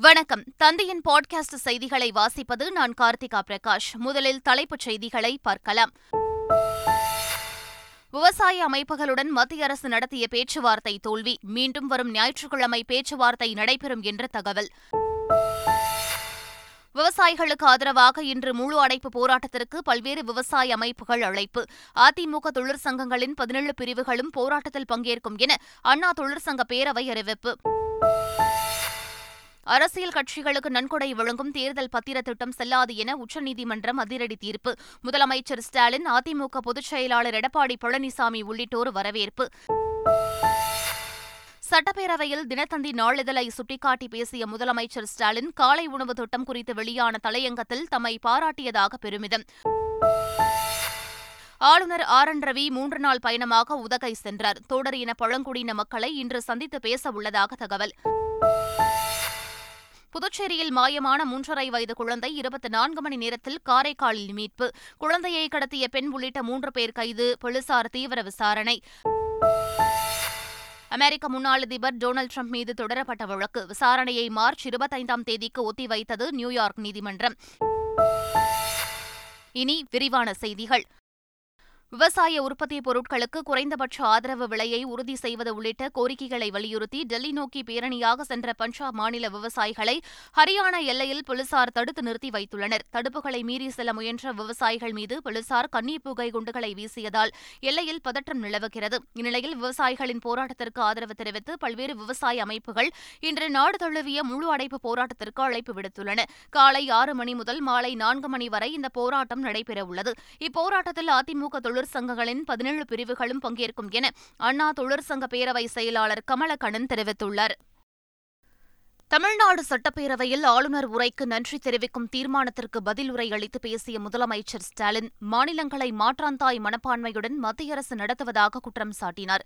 வணக்கம். தந்தையின் பாட்காஸ்ட் செய்திகளை வாசிப்பது நான் கார்த்திகா பிரகாஷ். முதலில் தலைப்புச் செய்திகளை பார்க்கலாம். விவசாய அமைப்புகளுடன் மத்திய அரசு நடத்திய பேச்சுவார்த்தை தோல்வி. மீண்டும் வரும் ஞாயிற்றுக்கிழமை பேச்சுவார்த்தை நடைபெறும் என்று தகவல். விவசாயிகளுக்கு ஆதரவாக இன்று முழு அடைப்பு போராட்டத்திற்கு பல்வேறு விவசாய அமைப்புகள் அழைப்பு. அதிமுக தொழிற்சங்கங்களின் பதினேழு பிரிவுகளும் போராட்டத்தில் பங்கேற்கும் என அண்ணா தொழிற்சங்க பேரவை அறிவிப்பு. அரசியல் கட்சிகளுக்கு நன்கொடை வழங்கும் தேர்தல் பத்திர திட்டம் செல்லாது என உச்சநீதிமன்றம் அதிரடி தீர்ப்பு. முதலமைச்சர் ஸ்டாலின் அதிமுக பொதுச் செயலாளர் எடப்பாடி பழனிசாமி உள்ளிட்டோர் வரவேற்பு. சட்டப்பேரவையில் தினத்தந்தி நாளிதழை சுட்டிக்காட்டி பேசிய முதலமைச்சர் ஸ்டாலின் காலை உணவு திட்டம் குறித்து வெளியான தலையங்கத்தில் தம்மை பாராட்டியதாக பெருமிதம். ஆளுநர் ஆர். என். ரவி மூன்று நாள் பயணமாக உதகை சென்றார். தோடர் இன பழங்குடியின மக்களை இன்று சந்தித்து பேச உள்ளதாக தகவல். புதுச்சேரியில் மாயமான மூன்றரை வயது குழந்தை இருபத்தி நான்கு மணி நேரத்தில் காரைக்காலில் மீட்பு. குழந்தையை கடத்திய பெண் உள்ளிட்ட மூன்று பேர் கைது. போலீசார் தீவிர விசாரணை. அமெரிக்க முன்னாள் அதிபர் டொனால்டு ட்ரம்ப் மீது தொடரப்பட்ட வழக்கு. விசாரணையை மார்ச் இருபத்தைந்தாம் தேதிக்கு ஒத்திவைத்தது நியூயார்க் நீதிமன்றம். இனி விரிவான செய்திகள். விவசாய உற்பத்தி பொருட்களுக்கு குறைந்தபட்ச ஆதரவு விலையை உறுதி செய்வது உள்ளிட்ட கோரிக்கைகளை வலியுறுத்தி டெல்லி நோக்கி பேரணியாக சென்ற பஞ்சாப் மாநில விவசாயிகளை ஹரியானா எல்லையில் போலீசார் தடுத்து நிறுத்தி வைத்துள்ளனர். தடுப்புகளை மீறி செல்ல முயன்ற விவசாயிகள் மீது போலீசார் கண்ணீர் புகை குண்டுகளை வீசியதால் எல்லையில் பதற்றம் நிலவுகிறது. இந்நிலையில் விவசாயிகளின் போராட்டத்திற்கு ஆதரவு தெரிவித்து பல்வேறு விவசாய அமைப்புகள் இன்று நாடு தழுவிய முழு அடைப்பு போராட்டத்திற்கு அழைப்பு விடுத்துள்ளன. காலை ஆறு மணி முதல் மாலை நான்கு மணி வரை இந்த போராட்டம் நடைபெறவுள்ளது. இப்போராட்டத்தில் அதிமுக தொழிற்சங்கங்களின் பதினேழு பிரிவுகளும் பங்கேற்கும் என அண்ணா தொழிற்சங்க பேரவை செயலாளர் கமலக்கண்ணன் தெரிவித்துள்ளார். தமிழ்நாடு சட்டப்பேரவையில் ஆளுநர் உரைக்கு நன்றி தெரிவிக்கும் தீர்மானத்திற்கு பதில் உரை அளித்து பேசிய முதலமைச்சர் ஸ்டாலின் மாநிலங்களை மாற்றாந்தாய் மனப்பான்மையுடன் மத்திய அரசு நடத்துவதாக குற்றம் சாட்டினார்.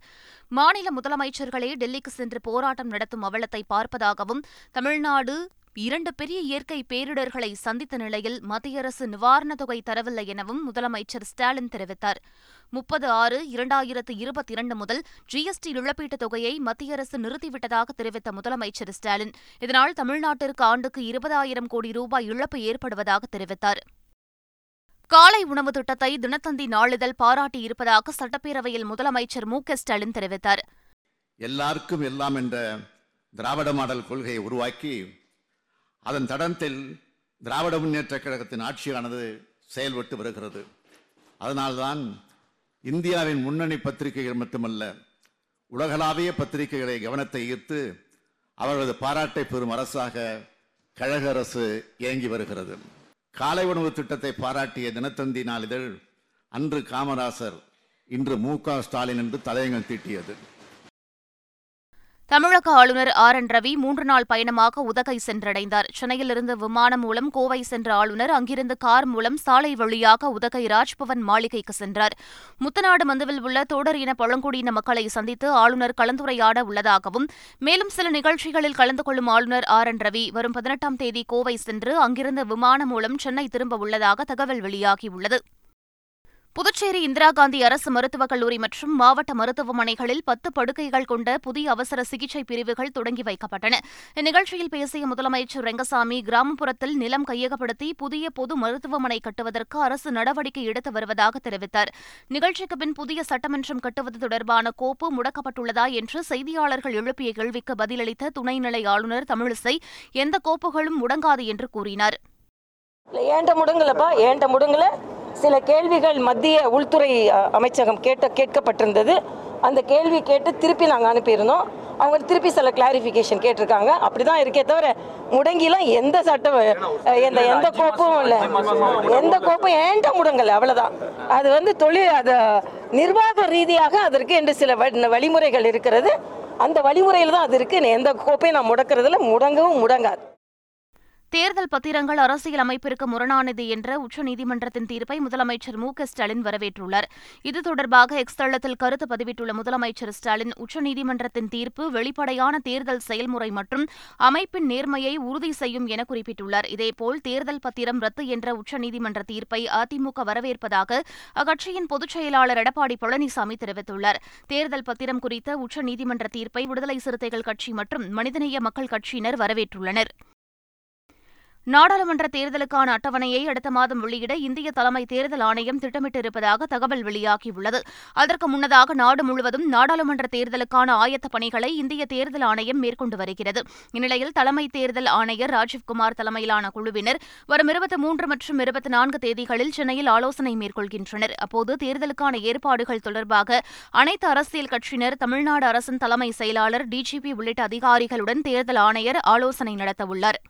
மாநில முதலமைச்சர்களே டெல்லிக்கு சென்று போராட்டம் நடத்தும் அவலத்தை பார்ப்பதாகவும் தமிழ்நாடு இரண்டு பெரிய இயற்கை பேரிடர்களை சந்தித்த நிலையில் மத்திய அரசு நிவாரணத் தொகை தரவில்லை எனவும் முதலமைச்சர் ஸ்டாலின் தெரிவித்தார். முப்பது ஆறு இரண்டாயிரத்து இருபத்தி இரண்டு முதல் ஜிஎஸ்டி இழப்பீட்டுத் தொகையை மத்திய அரசு நிறுத்திவிட்டதாக தெரிவித்த முதலமைச்சர் ஸ்டாலின் இதனால் தமிழ்நாட்டிற்கு ஆண்டுக்கு இருபதாயிரம் கோடி ரூபாய் இழப்பு ஏற்படுவதாக தெரிவித்தார். காலை உணவு திட்டத்தை தினத்தந்தி நாளிதழ் பாராட்டியிருப்பதாக சட்டப்பேரவையில் முதலமைச்சர் மு க ஸ்டாலின் தெரிவித்தார். எல்லாருக்கும் எல்லாம் என்ற திராவிட மாடல் கொள்கையை உருவாக்கி அதன் தடத்தில் திராவிட முன்னேற்ற கழகத்தின் ஆட்சியானது செயல்பட்டு வருகிறது. அதனால்தான் இந்தியாவின் முன்னணி பத்திரிகைகள் மட்டுமல்ல உலகளாவிய பத்திரிகைகளை கவனத்தை ஈர்த்து அவர்களது பாராட்டை பெறும் அரசாக கழக அரசு இயங்கி வருகிறது. காலை உணவு திட்டத்தை பாராட்டிய தினத்தந்தி நாளிதழ் அன்று காமராசர் இன்று மு ஸ்டாலின் என்று தலையங்கம் தீட்டியது. தமிழக ஆளுநர் ஆர் என் ரவி மூன்று நாள் பயணமாக உதகை சென்றடைந்தார். சென்னையிலிருந்து விமானம் மூலம் கோவை சென்ற ஆளுநர் அங்கிருந்து கார் மூலம் சாலை வழியாக உதகை ராஜ்பவன் மாளிகைக்கு சென்றார். முத்தநாடு மந்துவில் உள்ள தோடர் இன பழங்குடியின மக்களை சந்தித்து ஆளுநர் கலந்துரையாட உள்ளதாகவும் மேலும் சில நிகழ்ச்சிகளில் கலந்து கொள்ளும் ஆளுநர் ஆர் என் ரவி வரும் பதினெட்டாம் தேதி கோவை சென்று அங்கிருந்து விமானம் மூலம் சென்னை திரும்ப உள்ளதாக தகவல் வெளியாகியுள்ளது. புதுச்சேரி இந்திரா காந்தி அரசு மருத்துவக் கல்லூரி மற்றும் மாவட்ட மருத்துவமனைகளில் பத்து படுக்கைகள் கொண்ட புதிய அவசர சிகிச்சை பிரிவுகள் தொடங்கி வைக்கப்பட்டன. இந்நிகழ்ச்சியில் பேசிய முதலமைச்சர் ரெங்கசாமி கிராமப்புறத்தில் நிலம் கையகப்படுத்தி புதிய பொது மருத்துவமனை கட்டுவதற்கு அரசு நடவடிக்கை எடுத்து வருவதாக தெரிவித்தார். நிகழ்ச்சிக்கு பின் புதிய சட்டமன்றம் கட்டுவது தொடர்பான கோப்பு முடக்கப்பட்டுள்ளதா என்று செய்தியாளர்கள் எழுப்பிய கேள்விக்கு பதிலளித்த துணைநிலை ஆளுநர் தமிழிசை எந்த கோப்புகளும் முடங்காது என்று கூறினார். ஏண்ட முடங்கலப்பா? ஏண்ட முடங்கல? சில கேள்விகள் மத்திய உள்துறை அமைச்சகம் கேட்ட கேட்கப்பட்டிருந்தது. அந்த கேள்வி கேட்டு திருப்பி நாங்கள் அனுப்பியிருந்தோம். அவங்க திருப்பி சில கிளாரிஃபிகேஷன் கேட்டிருக்காங்க. அப்படி தான் இருக்கே தவிர முடங்கிலாம் எந்த சட்டம் எந்த எந்த கோப்பும் இல்லை. எந்த கோப்பும் ஏண்ட முடங்கல். அவ்வளோதான் அது வந்து தொழில் அது நிர்வாக ரீதியாக அதற்கு என்று சில வழிமுறைகள் இருக்கிறது. அந்த வழிமுறையில் தான் அது இருக்குது எந்த கோப்பையும் நான் முடக்கிறதுல முடங்கவும் முடங்காது. தேர்தல் பத்திரங்கள் அரசியல் அமைப்பிற்கு முரணானது என்ற உச்சநீதிமன்றத்தின் தீர்ப்பை முதலமைச்சர் மு ஸ்டாலின் வரவேற்றுள்ளார். இது தொடர்பாக எக்ஸ் தளத்தில் கருத்து பதிவிட்டுள்ள முதலமைச்சர் ஸ்டாலின் உச்சநீதிமன்றத்தின் தீர்ப்பு வெளிப்படையான தேர்தல் செயல்முறை மற்றும் அமைப்பின் நேர்மையை உறுதி செய்யும் என குறிப்பிட்டுள்ளார். இதேபோல் தேர்தல் பத்திரம் ரத்து என்ற உச்சநீதிமன்ற தீர்ப்பை அதிமுக வரவேற்பதாக அக்கட்சியின் பொதுச் செயலாளர் எடப்பாடி பழனிசாமி தெரிவித்துள்ளார். தேர்தல் பத்திரம் குறித்த உச்சநீதிமன்ற தீர்ப்பை விடுதலை சிறுத்தைகள் கட்சி மற்றும் மனிதநேய மக்கள் கட்சியினர் வரவேற்றுள்ளனர். நாடாளுமன்ற தேர்தலுக்கான அட்டவணையை அடுத்த மாதம் வெளியிட இந்திய தலைமை தேர்தல் ஆணையம் திட்டமிட்டிருப்பதாக தகவல் வெளியாகியுள்ளது. அதற்கு முன்னதாக நாடு முழுவதும் நாடாளுமன்ற தேர்தலுக்கான ஆயத்த பணிகளை இந்திய தேர்தல் ஆணையம் மேற்கொண்டு வருகிறது. இந்நிலையில் தலைமை தேர்தல் ஆணையர் ராஜீவ்குமார் தலைமையிலான குழுவினர் வரும் இருபத்தி மூன்று மற்றும் இருபத்தி நான்கு தேதிகளில் சென்னையில் ஆலோசனை மேற்கொள்கின்றனர். அப்போது தேர்தலுக்கான ஏற்பாடுகள் தொடர்பாக அனைத்து அரசியல் கட்சியினர் தமிழ்நாடு அரசின் தலைமை செயலாளர் டிஜிபி உள்ளிட்ட அதிகாரிகளுடன் தேர்தல் ஆணையர் ஆலோசனை நடத்தவுள்ளார்.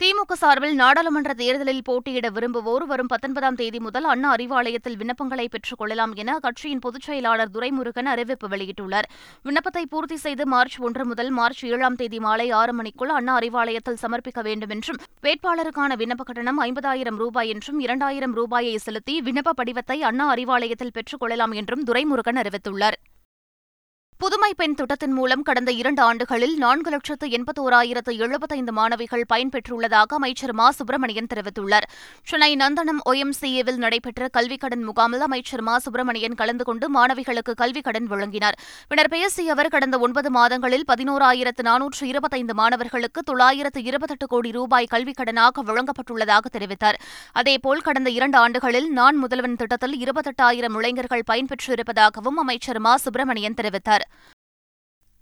திமுக சார்பில் நாடாளுமன்ற தேர்தலில் போட்டியிட விரும்புவோர் வரும் பத்தொன்பதாம் தேதி முதல் அண்ணா அறிவாலயத்தில் விண்ணப்பங்களை பெற்றுக் கொள்ளலாம் என அக்கட்சியின் பொதுச் செயலாளர் துரைமுருகன் அறிவிப்பு வெளியிட்டுள்ளார். விண்ணப்பத்தை பூர்த்தி செய்து மார்ச் ஒன்று முதல் மார்ச் ஏழாம் தேதி மாலை ஆறு மணிக்குள் அண்ணா அறிவாலயத்தில் சமர்ப்பிக்க வேண்டும் என்றும் வேட்பாளருக்கான விண்ணப்ப கட்டணம் ஐம்பதாயிரம் ரூபாய் என்றும் இரண்டாயிரம் ரூபாயை செலுத்தி விண்ணப்ப படிவத்தை அண்ணா அறிவாலயத்தில் பெற்றுக் கொள்ளலாம் என்றும் துரைமுருகன் அறிவித்துள்ளார். புதுமை பெண் திட்டத்தின் மூலம் கடந்த இரண்டு ஆண்டுகளில் நான்கு லட்சத்து எண்பத்தோராயிரத்து எழுபத்தைந்து மாணவிகள் பயன்பெற்றுள்ளதாக அமைச்சர் மா. சுப்பிரமணியன் தெரிவித்துள்ளார். சென்னை நந்தனம் ஒஎம்சிஏவில் நடைபெற்ற கல்விக் கடன் முகாமில் அமைச்சர் மா. சுப்பிரமணியன் கலந்து கொண்டு மாணவிகளுக்கு கல்விக் கடன் வழங்கினார். பின்னர் பேசிய அவர் கடந்த ஒன்பது மாதங்களில் பதினோராயிரத்து நானூற்று இருபத்தைந்து மாணவர்களுக்கு தொள்ளாயிரத்து இருபத்தெட்டு கோடி ரூபாய் கல்விக் கடனாக வழங்கப்பட்டுள்ளதாக தெரிவித்தார். அதேபோல் கடந்த இரண்டு ஆண்டுகளில் நான் முதல்வன் திட்டத்தில் இருபத்தெட்டாயிரம் இளைஞர்கள் பயன்பெற்றிருப்பதாகவும் அமைச்சர் மா. சுப்பிரமணியன் தெரிவித்தார்.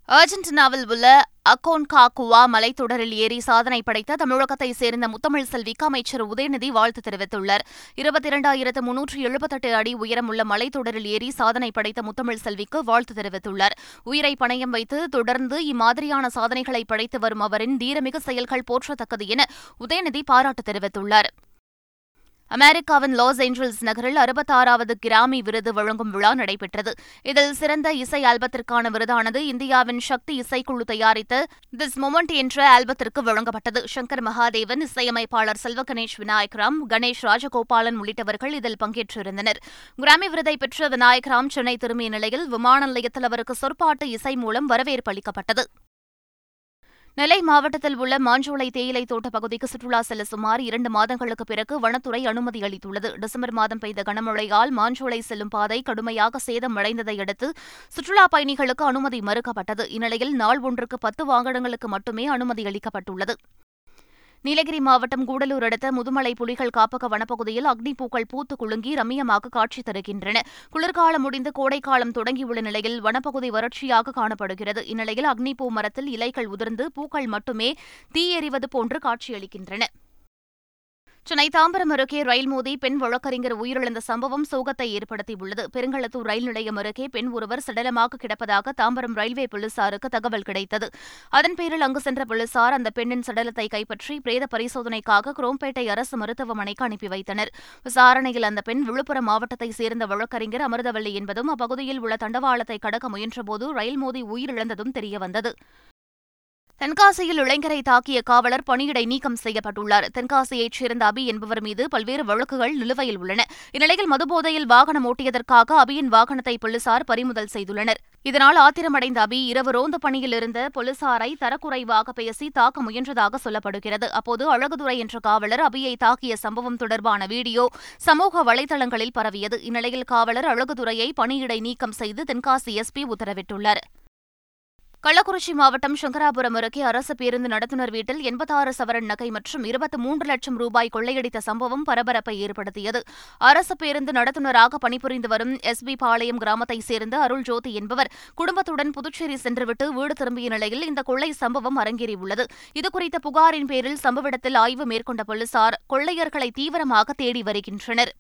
அர்ஜென்டினாவில் உள்ள அக்கோன்காகுவா மலைத்தொடரில் ஏறி சாதனை படைத்த தமிழகத்தைச் சேர்ந்த முத்தமிழ் செல்விக்கு அமைச்சர் உதயநிதி வாழ்த்து தெரிவித்துள்ளார். இருபத்தி இரண்டாயிரத்து முன்னூற்று எழுபத்தெட்டு அடி உயரமுள்ள மலைத்தொடரில் ஏறி சாதனை படைத்த முத்தமிழ் செல்விக்கு வாழ்த்து தெரிவித்துள்ளார். உயிரை பணயம் வைத்து தொடர்ந்து இம்மாதிரியான சாதனைகளை படைத்து வரும் அவரின் தீரமிகு செயல்கள் போற்றத்தக்கது என உதயநிதி பாராட்டு தெரிவித்துள்ளார். அமெரிக்காவின் லாஸ் ஏஞ்சல்ஸ் நகரில் அறுபத்தாறாவது கிராமி விருது வழங்கும் விழா நடைபெற்றது. இதில் சிறந்த இசை ஆல்பத்திற்கான விருதானது இந்தியாவின் சக்தி இசைக்குழு தயாரித்த திஸ் மொமெண்ட் என்ற ஆல்பத்திற்கு வழங்கப்பட்டது. சங்கர் மகாதேவன் இசையமைப்பாளர் செல்வ கணேஷ் விநாயக்ராம் கணேஷ் ராஜகோபாலன் உள்ளிட்டவர்கள் இதில் பங்கேற்றிருந்தனர். கிராமி விருதை பெற்ற விநாயக்ராம் சென்னை திரும்பிய நிலையில் விமான நிலையத்தில் அவருக்கு சொற்பாட்டு இசை மூலம் வரவேற்பு அளிக்கப்பட்டது. நெல்லை மாவட்டத்தில் உள்ள மாஞ்சோலை தேயிலை தோட்ட பகுதிக்கு சுற்றுலா செல்ல சுமார் இரண்டு மாதங்களுக்கு பிறகு வனத்துறை அனுமதி அளித்துள்ளது. டிசம்பர் மாதம் பெய்த கனமழையால் மாஞ்சோலை செல்லும் பாதை கடுமையாக சேதம் அடைந்ததை அடுத்து சுற்றுலா பயணிகளுக்கு அனுமதி மறுக்கப்பட்டது. இந்நிலையில் நாள் ஒன்றுக்கு பத்து வாகனங்களுக்கு மட்டுமே அனுமதி அளிக்கப்பட்டுள்ளது. நீலகிரி மாவட்டம் கூடலூர் அடுத்த முதுமலை புலிகள் காப்பக வனப்பகுதியில் அக்னி பூக்கள் பூத்து குலுங்கி ரம்மியமாக காட்சி தருகின்றன. குளிர்காலம் முடிந்து கோடைக்காலம் தொடங்கியுள்ள நிலையில் வனப்பகுதி வறட்சியாக காணப்படுகிறது. இந்நிலையில் அக்னி பூ மரத்தில் இலைகள் உதிர்ந்து பூக்கள் மட்டுமே தீ எறிவது போன்று காட்சியளிக்கின்றன. சென்னை தாம்பரம் அருகே ரயில் மோதி பெண் வழக்கறிஞர் உயிரிழந்த சம்பவம் சோகத்தை ஏற்படுத்தியுள்ளது. பெருங்களத்தூர் ரயில் நிலையம் அருகே பெண் ஒருவர் சடலமாக கிடப்பதாக தாம்பரம் ரயில்வே போலீசாருக்கு தகவல் கிடைத்தது. அதன் பேரில் அங்கு சென்ற போலீசார் அந்த பெண்ணின் சடலத்தை கைப்பற்றி பிரேத பரிசோதனைக்காக குரோம்பேட்டை அரசு மருத்துவமனைக்கு அனுப்பி வைத்தனர். விசாரணையில் அந்த பெண் விழுப்புரம் மாவட்டத்தை சேர்ந்த வழக்கறிஞர் அமிர்தவல்லி என்பதும் அப்பகுதியில் உள்ள தண்டவாளத்தை கடக்க முயன்றபோது ரயில் மோதி உயிரிழந்ததும் தெரியவந்தது. தென்காசியில் இளைஞரை தாக்கிய காவலர் பணியிடை நீக்கம் செய்யப்பட்டுள்ளார். தென்காசியைச் சேர்ந்த அபி என்பவர் மீது பல்வேறு வழக்குகள் நிலுவையில் உள்ளன. இந்நிலையில் மதுபோதையில் வாகனம் ஓட்டியதற்காக அபியின் வாகனத்தை போலீசார் பறிமுதல் செய்துள்ளனர். இதனால் ஆத்திரமடைந்த அபி இரவு ரோந்து பணியில் இருந்த போலீசாரை தரக்குறைவாக பேசி தாக்க முயன்றதாக சொல்லப்படுகிறது. அப்போது அழகுதுரை என்ற காவலர் அபியை தாக்கிய சம்பவம் தொடர்பான வீடியோ சமூக வலைதளங்களில் பரவியது. இந்நிலையில் காவலர் அழகுதுரையை பணியிடை நீக்கம் செய்து தென்காசி எஸ்பி உத்தரவிட்டுள்ளார். கள்ளக்குறிச்சி மாவட்டம் சங்கராபுரம் அருகே அரசு பேருந்து நடத்துனர் வீட்டில் எண்பத்தாறு சவரன் நகை மற்றும் இருபத்தி மூன்று லட்சம் ரூபாய் கொள்ளையடித்த சம்பவம் பரபரப்பை ஏற்படுத்தியது. அரசு பேருந்து நடத்துனராக பணிபுரிந்து வரும் எஸ் பி பாளையம் கிராமத்தைச் சேர்ந்த அருள் ஜோதி என்பவர் குடும்பத்துடன் புதுச்சேரி சென்றுவிட்டு வீடு திரும்பிய நிலையில் இந்த கொள்ளை சம்பவம் அரங்கேறியுள்ளது. இதுகுறித்த புகாரின் பேரில் சம்பவ இடத்தில் ஆய்வு மேற்கொண்ட போலீசார் கொள்ளையர்களை தீவிரமாக தேடி வருகின்றனர்.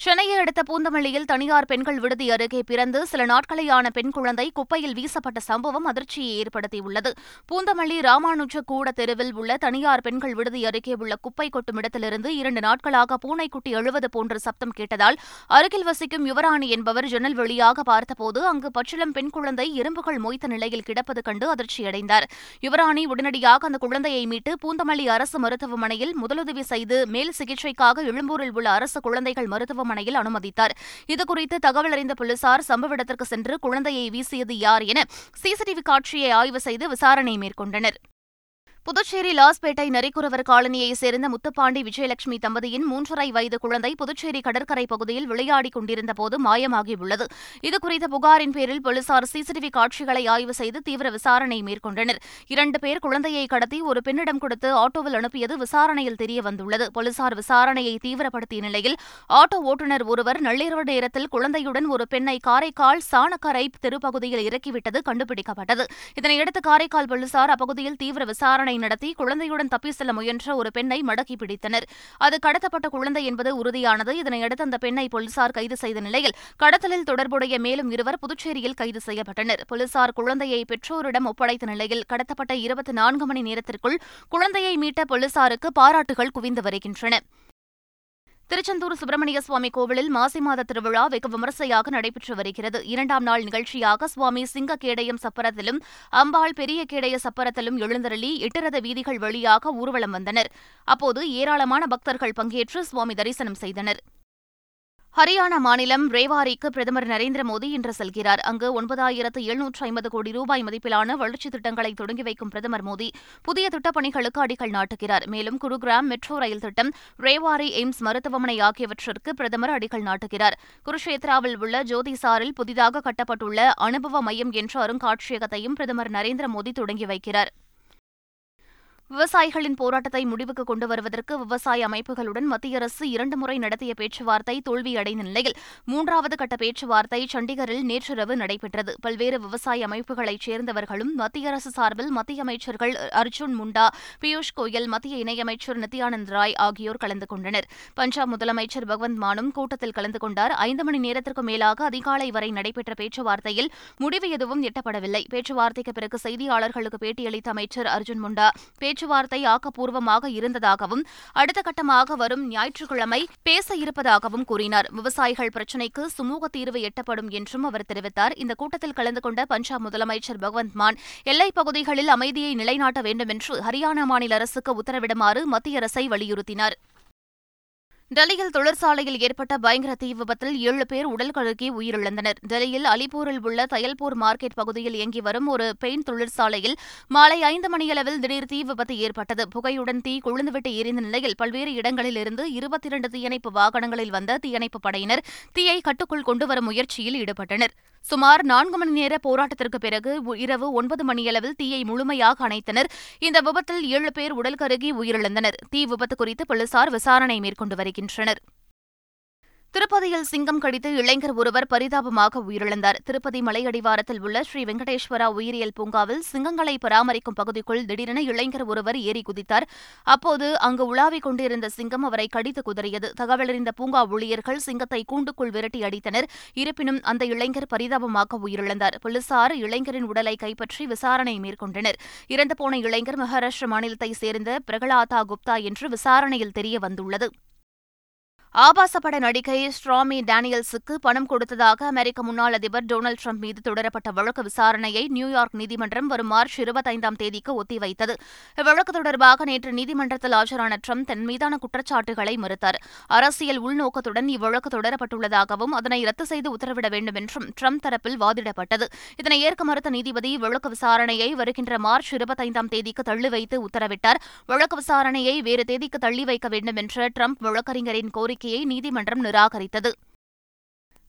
சென்னையை அடுத்த பூந்தமல்லியில் தனியார் பெண்கள் விடுதி அருகே பிறந்து சில நாட்களேயான பெண் குழந்தை குப்பையில் வீசப்பட்ட சம்பவம் அதிர்ச்சியை ஏற்படுத்தியுள்ளது. பூந்தமல்லி ராமானுஜ கூட தெருவில் உள்ள தனியார் பெண்கள் விடுதி அருகே உள்ள குப்பை கொட்டும் இடத்திலிருந்து இரண்டு நாட்களாக பூனைக்குட்டி எழுவது போன்ற சப்தம் கேட்டதால் அருகில் வசிக்கும் யுவராணி என்பவர் ஜன்னல் வழியாக பார்த்தபோது அங்கு பச்சிளம் பெண் குழந்தை எறும்புகள் மொய்த்த நிலையில் கிடப்பது கண்டு அதிர்ச்சியடைந்தார். யுவராணி உடனடியாக அந்த குழந்தையை மீட்டு பூந்தமல்லி அரசு மருத்துவமனையில் முதலுதவி செய்து மேல் சிகிச்சைக்காக எழும்பூரில் உள்ள அரசு குழந்தைகள் மருத்துவமனை மருத்துவமனையில் அனுமதித்தார். இதுகுறித்து தகவல் அறிந்த போலீசார் சம்பவ இடத்திற்கு சென்று குழந்தையை வீசியது யார் என சிசிடிவி காட்சியை ஆய்வு செய்து விசாரணை மேற்கொண்டனர். புதுச்சேரி லாஸ்பேட்டை நரிக்குறவர் காலனியைச் சேர்ந்த முத்துப்பாண்டி விஜயலட்சுமி தம்பதியின் மூன்றரை வயது குழந்தை புதுச்சேரி கடற்கரை பகுதியில் விளையாடிக் கொண்டிருந்த போது மாயமாகியுள்ளது. இதுகுறித்த புகாரின் பேரில் போலீசார் சிசிடிவி காட்சிகளை ஆய்வு செய்து தீவிர விசாரணை மேற்கொண்டனர். இரண்டு பேர் குழந்தையை கடத்தி ஒரு பெண்ணிடம் கொடுத்து ஆட்டோவில் அனுப்பியது விசாரணையில் தெரியவந்துள்ளது. போலீசார் விசாரணையை தீவிரப்படுத்திய நிலையில் ஆட்டோ ஓட்டுநர் ஒருவர் நள்ளிரவு நேரத்தில் குழந்தையுடன் ஒரு பெண்ணை காரைக்கால் சாணக்கரை தெருப்பகுதியில் இறக்கிவிட்டது கண்டுபிடிக்கப்பட்டது. இதனையடுத்து காரைக்கால் போலீசார் அப்பகுதியில் தீவிர விசாரணை நடத்தி குழந்தையுடன் தப்பி செல்ல முயன்ற ஒரு பெண்ணை மடக்கி பிடித்தனர். அது கடத்தப்பட்ட குழந்தை என்பது உறுதியானது. இதனையடுத்து அந்த பெண்ணை போலீசார் கைது செய்த நிலையில் கடத்தலில் தொடர்புடைய மேலும் இருவர் புதுச்சேரியில் கைது செய்யப்பட்டனர். போலீசார் குழந்தையை பெற்றோரிடம் ஒப்படைத்த நிலையில் கடத்தப்பட்ட இருபத்தி நான்கு மணி நேரத்திற்குள் குழந்தையை மீட்ட போலீசாருக்கு பாராட்டுகள் குவிந்து வருகின்றன. திருச்செந்தூர் சுப்பிரமணிய சுவாமி கோவிலில் மாசி மாத திருவிழா வெகு விமரிசையாக நடைபெற்று வருகிறது. இரண்டாம் நாள் நிகழ்ச்சியாக சுவாமி சிங்கக்கேடயம் சப்பரத்திலும் அம்பாள் பெரிய கேடய சப்பரத்திலும் எழுந்தருளி எட்டரத வீதிகள் வழியாக ஊர்வலம் வந்தனர். அப்போது ஏராளமான பக்தர்கள் பங்கேற்று சுவாமி தரிசனம் செய்தனர். ஹரியானா மாநிலம் ரேவாரிக்கு பிரதமர் நரேந்திர மோடி இன்று செல்கிறார். அங்கு ஒன்பதாயிரத்து எழுநூற்று ஐம்பது கோடி ரூபாய் மதிப்பிலான வளர்ச்சித் திட்டங்களை தொடங்கி வைக்கும் பிரதமர் மோடி புதிய திட்டப்பணிகளுக்கு அடிக்கல் நாட்டுகிறார். மேலும் குருகிராம் மெட்ரோ ரயில் திட்டம் ரேவாரி எய்ம்ஸ் மருத்துவமனை ஆகியவற்றிற்கு பிரதமர் அடிக்கல் நாட்டுகிறார். குருஷேத்ராவில் உள்ள ஜோதிசாரில் புதிதாக கட்டப்பட்டுள்ள அனுபவ மையம் என்ற அருங்காட்சியகத்தையும் பிரதமர் நரேந்திர மோடி தொடங்கி வைக்கிறார். விவசாயிகளின் போராட்டத்தை முடிவுக்கு கொண்டு வருவதற்கு விவசாய அமைப்புகளுடன் மத்திய அரசு இரண்டு முறை நடத்திய பேச்சுவார்த்தை தோல்வியடைந்த நிலையில் மூன்றாவது கட்ட பேச்சுவார்த்தை சண்டிகரில் நேற்றிரவு நடைபெற்றது. பல்வேறு விவசாய அமைப்புகளைச் சேர்ந்தவர்களும் மத்திய அரசு சார்பில் மத்திய அமைச்சர்கள் அர்ஜுன் முண்டா பியூஷ் கோயல் மத்திய இணையமைச்சர் நித்யானந்த் ராய் ஆகியோர் கலந்து கொண்டனர். பஞ்சாப் முதலமைச்சர் பகவந்த் மானும் கூட்டத்தில் கலந்து கொண்டார். ஐந்து மணி நேரத்திற்கு மேலாக அதிகாலை வரை நடைபெற்ற பேச்சுவார்த்தையில் முடிவு எதுவும் எட்டப்படவில்லை. பேச்சுவார்த்தைக்கு பிறகு செய்தியாளர்களுக்கு பேட்டியளித்த அமைச்சர் அர்ஜுன் முண்டா பேச்சுவார்த்தை ஆக்கப்பூர்வமாக இருந்ததாகவும் அடுத்த கட்டமாக வரும் ஞாயிற்றுக்கிழமை பேச இருப்பதாகவும் கூறினார். விவசாயிகள் பிரச்சினைக்கு சுமூக தீர்வு எட்டப்படும் என்றும் அவர் தெரிவித்தார். இந்த கூட்டத்தில் கலந்து கொண்ட பஞ்சாப் முதலமைச்சர் பகவந்த் மான் எல்லைப் பகுதிகளில் அமைதியை நிலைநாட்ட வேண்டும் என்று ஹரியானா மாநில அரசுக்கு உத்தரவிடுமாறு மத்திய அரசை வலியுறுத்தினார். டெல்லியில் தொழிற்சாலையில் ஏற்பட்ட பயங்கர தீ விபத்தில் ஏழு பேர் உடல் கழுக்கி உயிரிழந்தனர். டெல்லியில் அலிப்பூரில் உள்ள தயல்பூர் மார்க்கெட் பகுதியில் இயங்கி வரும் ஒரு பெயின் தொழிற்சாலையில் மாலை ஐந்து மணியளவில் திடீர் தீ விபத்து ஏற்பட்டது. புகையுடன் தீ கொழுந்துவிட்டு எரிந்த நிலையில் பல்வேறு இடங்களில் இருந்து இருபத்தி இரண்டு தீயணைப்பு வாகனங்களில் வந்த தீயணைப்பு படையினர் தீயை கட்டுக்குள் கொண்டுவரும் முயற்சியில் ஈடுபட்டனர். சுமார் நான்கு மணி நேர போராட்டத்திற்கு பிறகு இரவு ஒன்பது மணியளவில் தீயை முழுமையாக அணைத்தனர். இந்த விபத்தில் ஏழு பேர் உடல் கருகி உயிரிழந்தனர். தீ விபத்து குறித்து போலீசார் விசாரணை மேற்கொண்டு வருகின்றனர். திருப்பதியில் சிங்கம் கடித்து இளைஞர் ஒருவர் பரிதாபமாக உயிரிழந்தார். திருப்பதி மலையடிவாரத்தில் உள்ள ஸ்ரீ வெங்கடேஸ்வரா உயிரியல் பூங்காவில் சிங்கங்களை பராமரிக்கும் பகுதிக்குள் திடீரென இளைஞர் ஒருவர் ஏறி குதித்தார். அப்போது அங்கு உலாவிக் கொண்டிருந்த சிங்கம் அவரை கடித்து குதறியது. தகவலறிந்த பூங்கா ஊழியர்கள் சிங்கத்தை கூண்டுக்குள் விரட்டி அடித்தனர். இருப்பினும் அந்த இளைஞர் பரிதாபமாக உயிரிழந்தார். போலீசார் இளைஞரின் உடலை கைப்பற்றி விசாரணை மேற்கொண்டனர். இறந்துபோன இளைஞர் மகாராஷ்டிர மாநிலத்தைச் சேர்ந்த பிரகலாதா குப்தா என்று விசாரணையில் ஆபாச பட நடிகை ஸ்ட்ராமி டேனியல்ஸுக்கு பணம் கொடுத்ததாக அமெரிக்க முன்னாள் அதிபர் டொனால்டு ட்ரம்ப் மீது தொடரப்பட்ட வழக்கு விசாரணையை நியூயார்க் நீதிமன்றம் வரும் மார்ச் இருபத்தைந்தாம் தேதிக்கு ஒத்திவைத்தது. இவ்வழக்கு தொடர்பாக நேற்று நீதிமன்றத்தில் ஆஜரான ட்ரம்ப் தன் மீதான குற்றச்சாட்டுகளை மறுத்தார். அரசியல் உள்நோக்கத்துடன் இவ்வழக்கு தொடரப்பட்டுள்ளதாகவும் அதனை ரத்து செய்து உத்தரவிட வேண்டும் என்றும் ட்ரம்ப் தரப்பில் வாதிடப்பட்டது. இதனை ஏற்க மறுத்த நீதிபதி வழக்கு விசாரணையை வருகின்ற மார்ச் இருபத்தைந்தாம் தேதிக்கு தள்ளி வைத்து உத்தரவிட்டார். வழக்கு விசாரணையை வேறு தேதிக்கு தள்ளி வைக்க வேண்டும் என்ற ட்ரம்ப் வழக்கறிஞரின் கோரிக்கை கோரிக்கையை நீதிமன்றம் நிராகரித்தது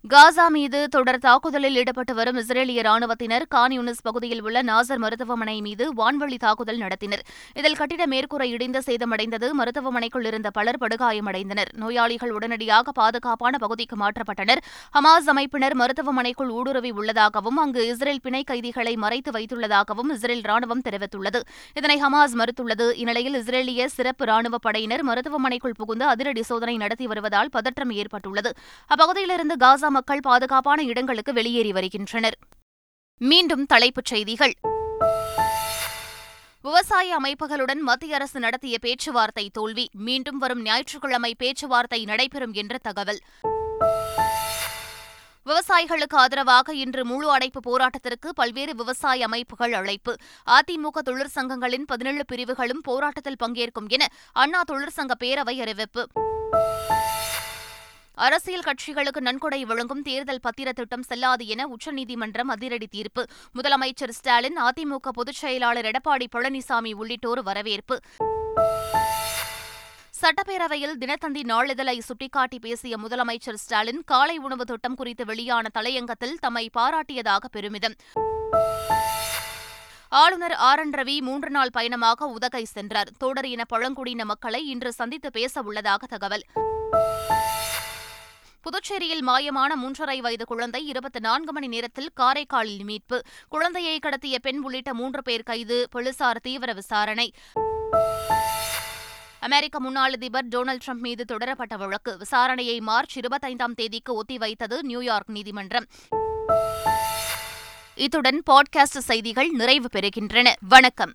காசா மீது தொடர் தாக்குதலில் ஈடுபட்டு வரும் இஸ்ரேலிய ராணுவத்தினர் கான் யூனிஸ் பகுதியில் உள்ள நாசர் மருத்துவமனை மீது வான்வழி தாக்குதல் நடத்தினர். இதில் கட்டிட மேற்கூரை இடிந்து சேதமடைந்தது மருத்துவமனைக்குள் இருந்த பலர் படுகாயமடைந்தனர். நோயாளிகள் உடனடியாக பாதுகாப்பான பகுதிக்கு மாற்றப்பட்டனர். ஹமாஸ் அமைப்பினர் மருத்துவமனைக்குள் ஊடுருவி உள்ளதாகவும் அங்கு இஸ்ரேல் பிணை கைதிகளை மறைத்து வைத்துள்ளதாகவும் இஸ்ரேல் ராணுவம் தெரிவித்துள்ளது. இதனை ஹமாஸ் மறுத்துள்ளது. இந்நிலையில் இஸ்ரேலிய சிறப்பு ராணுவ படையினர் மருத்துவமனைக்குள் புகுந்து அதிரடி சோதனை நடத்தி வருவதால் பதற்றம் ஏற்பட்டுள்ளது. அப்பகுதியிலிருந்து காசா மக்கள் பாதுகாப்பான இடங்களுக்கு வெளியேறி வருகின்றனர். மீண்டும் தலைப்புச் செய்திகள். விவசாய அமைப்புகளுடன் மத்திய அரசு நடத்திய பேச்சுவார்த்தை தோல்வி. மீண்டும் வரும் ஞாயிற்றுக்கிழமை பேச்சுவார்த்தை நடைபெறும் என்ற தகவல். விவசாயிகளுக்கு ஆதரவாக இன்று முழு அடைப்பு போராட்டத்திற்கு பல்வேறு விவசாய அமைப்புகள் அழைப்பு. அதிமுக தொழிற்சங்கங்களின் பதினேழு பிரிவுகளும் போராட்டத்தில் பங்கேற்கும் என அண்ணா தொழிற்சங்க பேரவை அறிவிப்பு. அரசியல் கட்சிகளுக்கு நன்கொடை வழங்கும் தேர்தல் பத்திர திட்டம் செல்லாது என உச்சநீதிமன்றம் அதிரடி தீர்ப்பு. முதலமைச்சர் ஸ்டாலின் அதிமுக பொதுச் செயலாளர் எடப்பாடி பழனிசாமி உள்ளிட்டோர் வரவேற்பு. சட்டப்பேரவையில் தினத்தந்தி நாளிதழை சுட்டிக்காட்டி பேசிய முதலமைச்சர் ஸ்டாலின் காலை உணவு திட்டம் குறித்து வெளியான தலையங்கத்தில் தம்மை பாராட்டியதாக பெருமிதம். ஆளுநர் ஆர் என் ரவி மூன்று நாள் பயணமாக உதகை சென்றார். தோடர் இன பழங்குடியின மக்களை இன்று சந்தித்து பேச உள்ளதாக தகவல். புதுச்சேரியில் மாயமான மூன்றரை வயது குழந்தை இருபத்தி நான்கு மணி நேரத்தில் காரைக்காலில் மீட்பு. குழந்தையை கடத்திய பெண் உள்ளிட்ட மூன்று பேர் கைது. போலீசார் தீவிர விசாரணை. அமெரிக்க முன்னாள் அதிபர் டொனால்டு ட்ரம்ப் மீது தொடரப்பட்ட வழக்கு. விசாரணையை மார்ச் இருபத்தைந்தாம் தேதிக்கு ஒத்திவைத்தது நியூயார்க் நீதிமன்றம். இத்துடன் பாட்காஸ்ட் செய்திகள் நிறைவு பெறுகின்றன. வணக்கம்.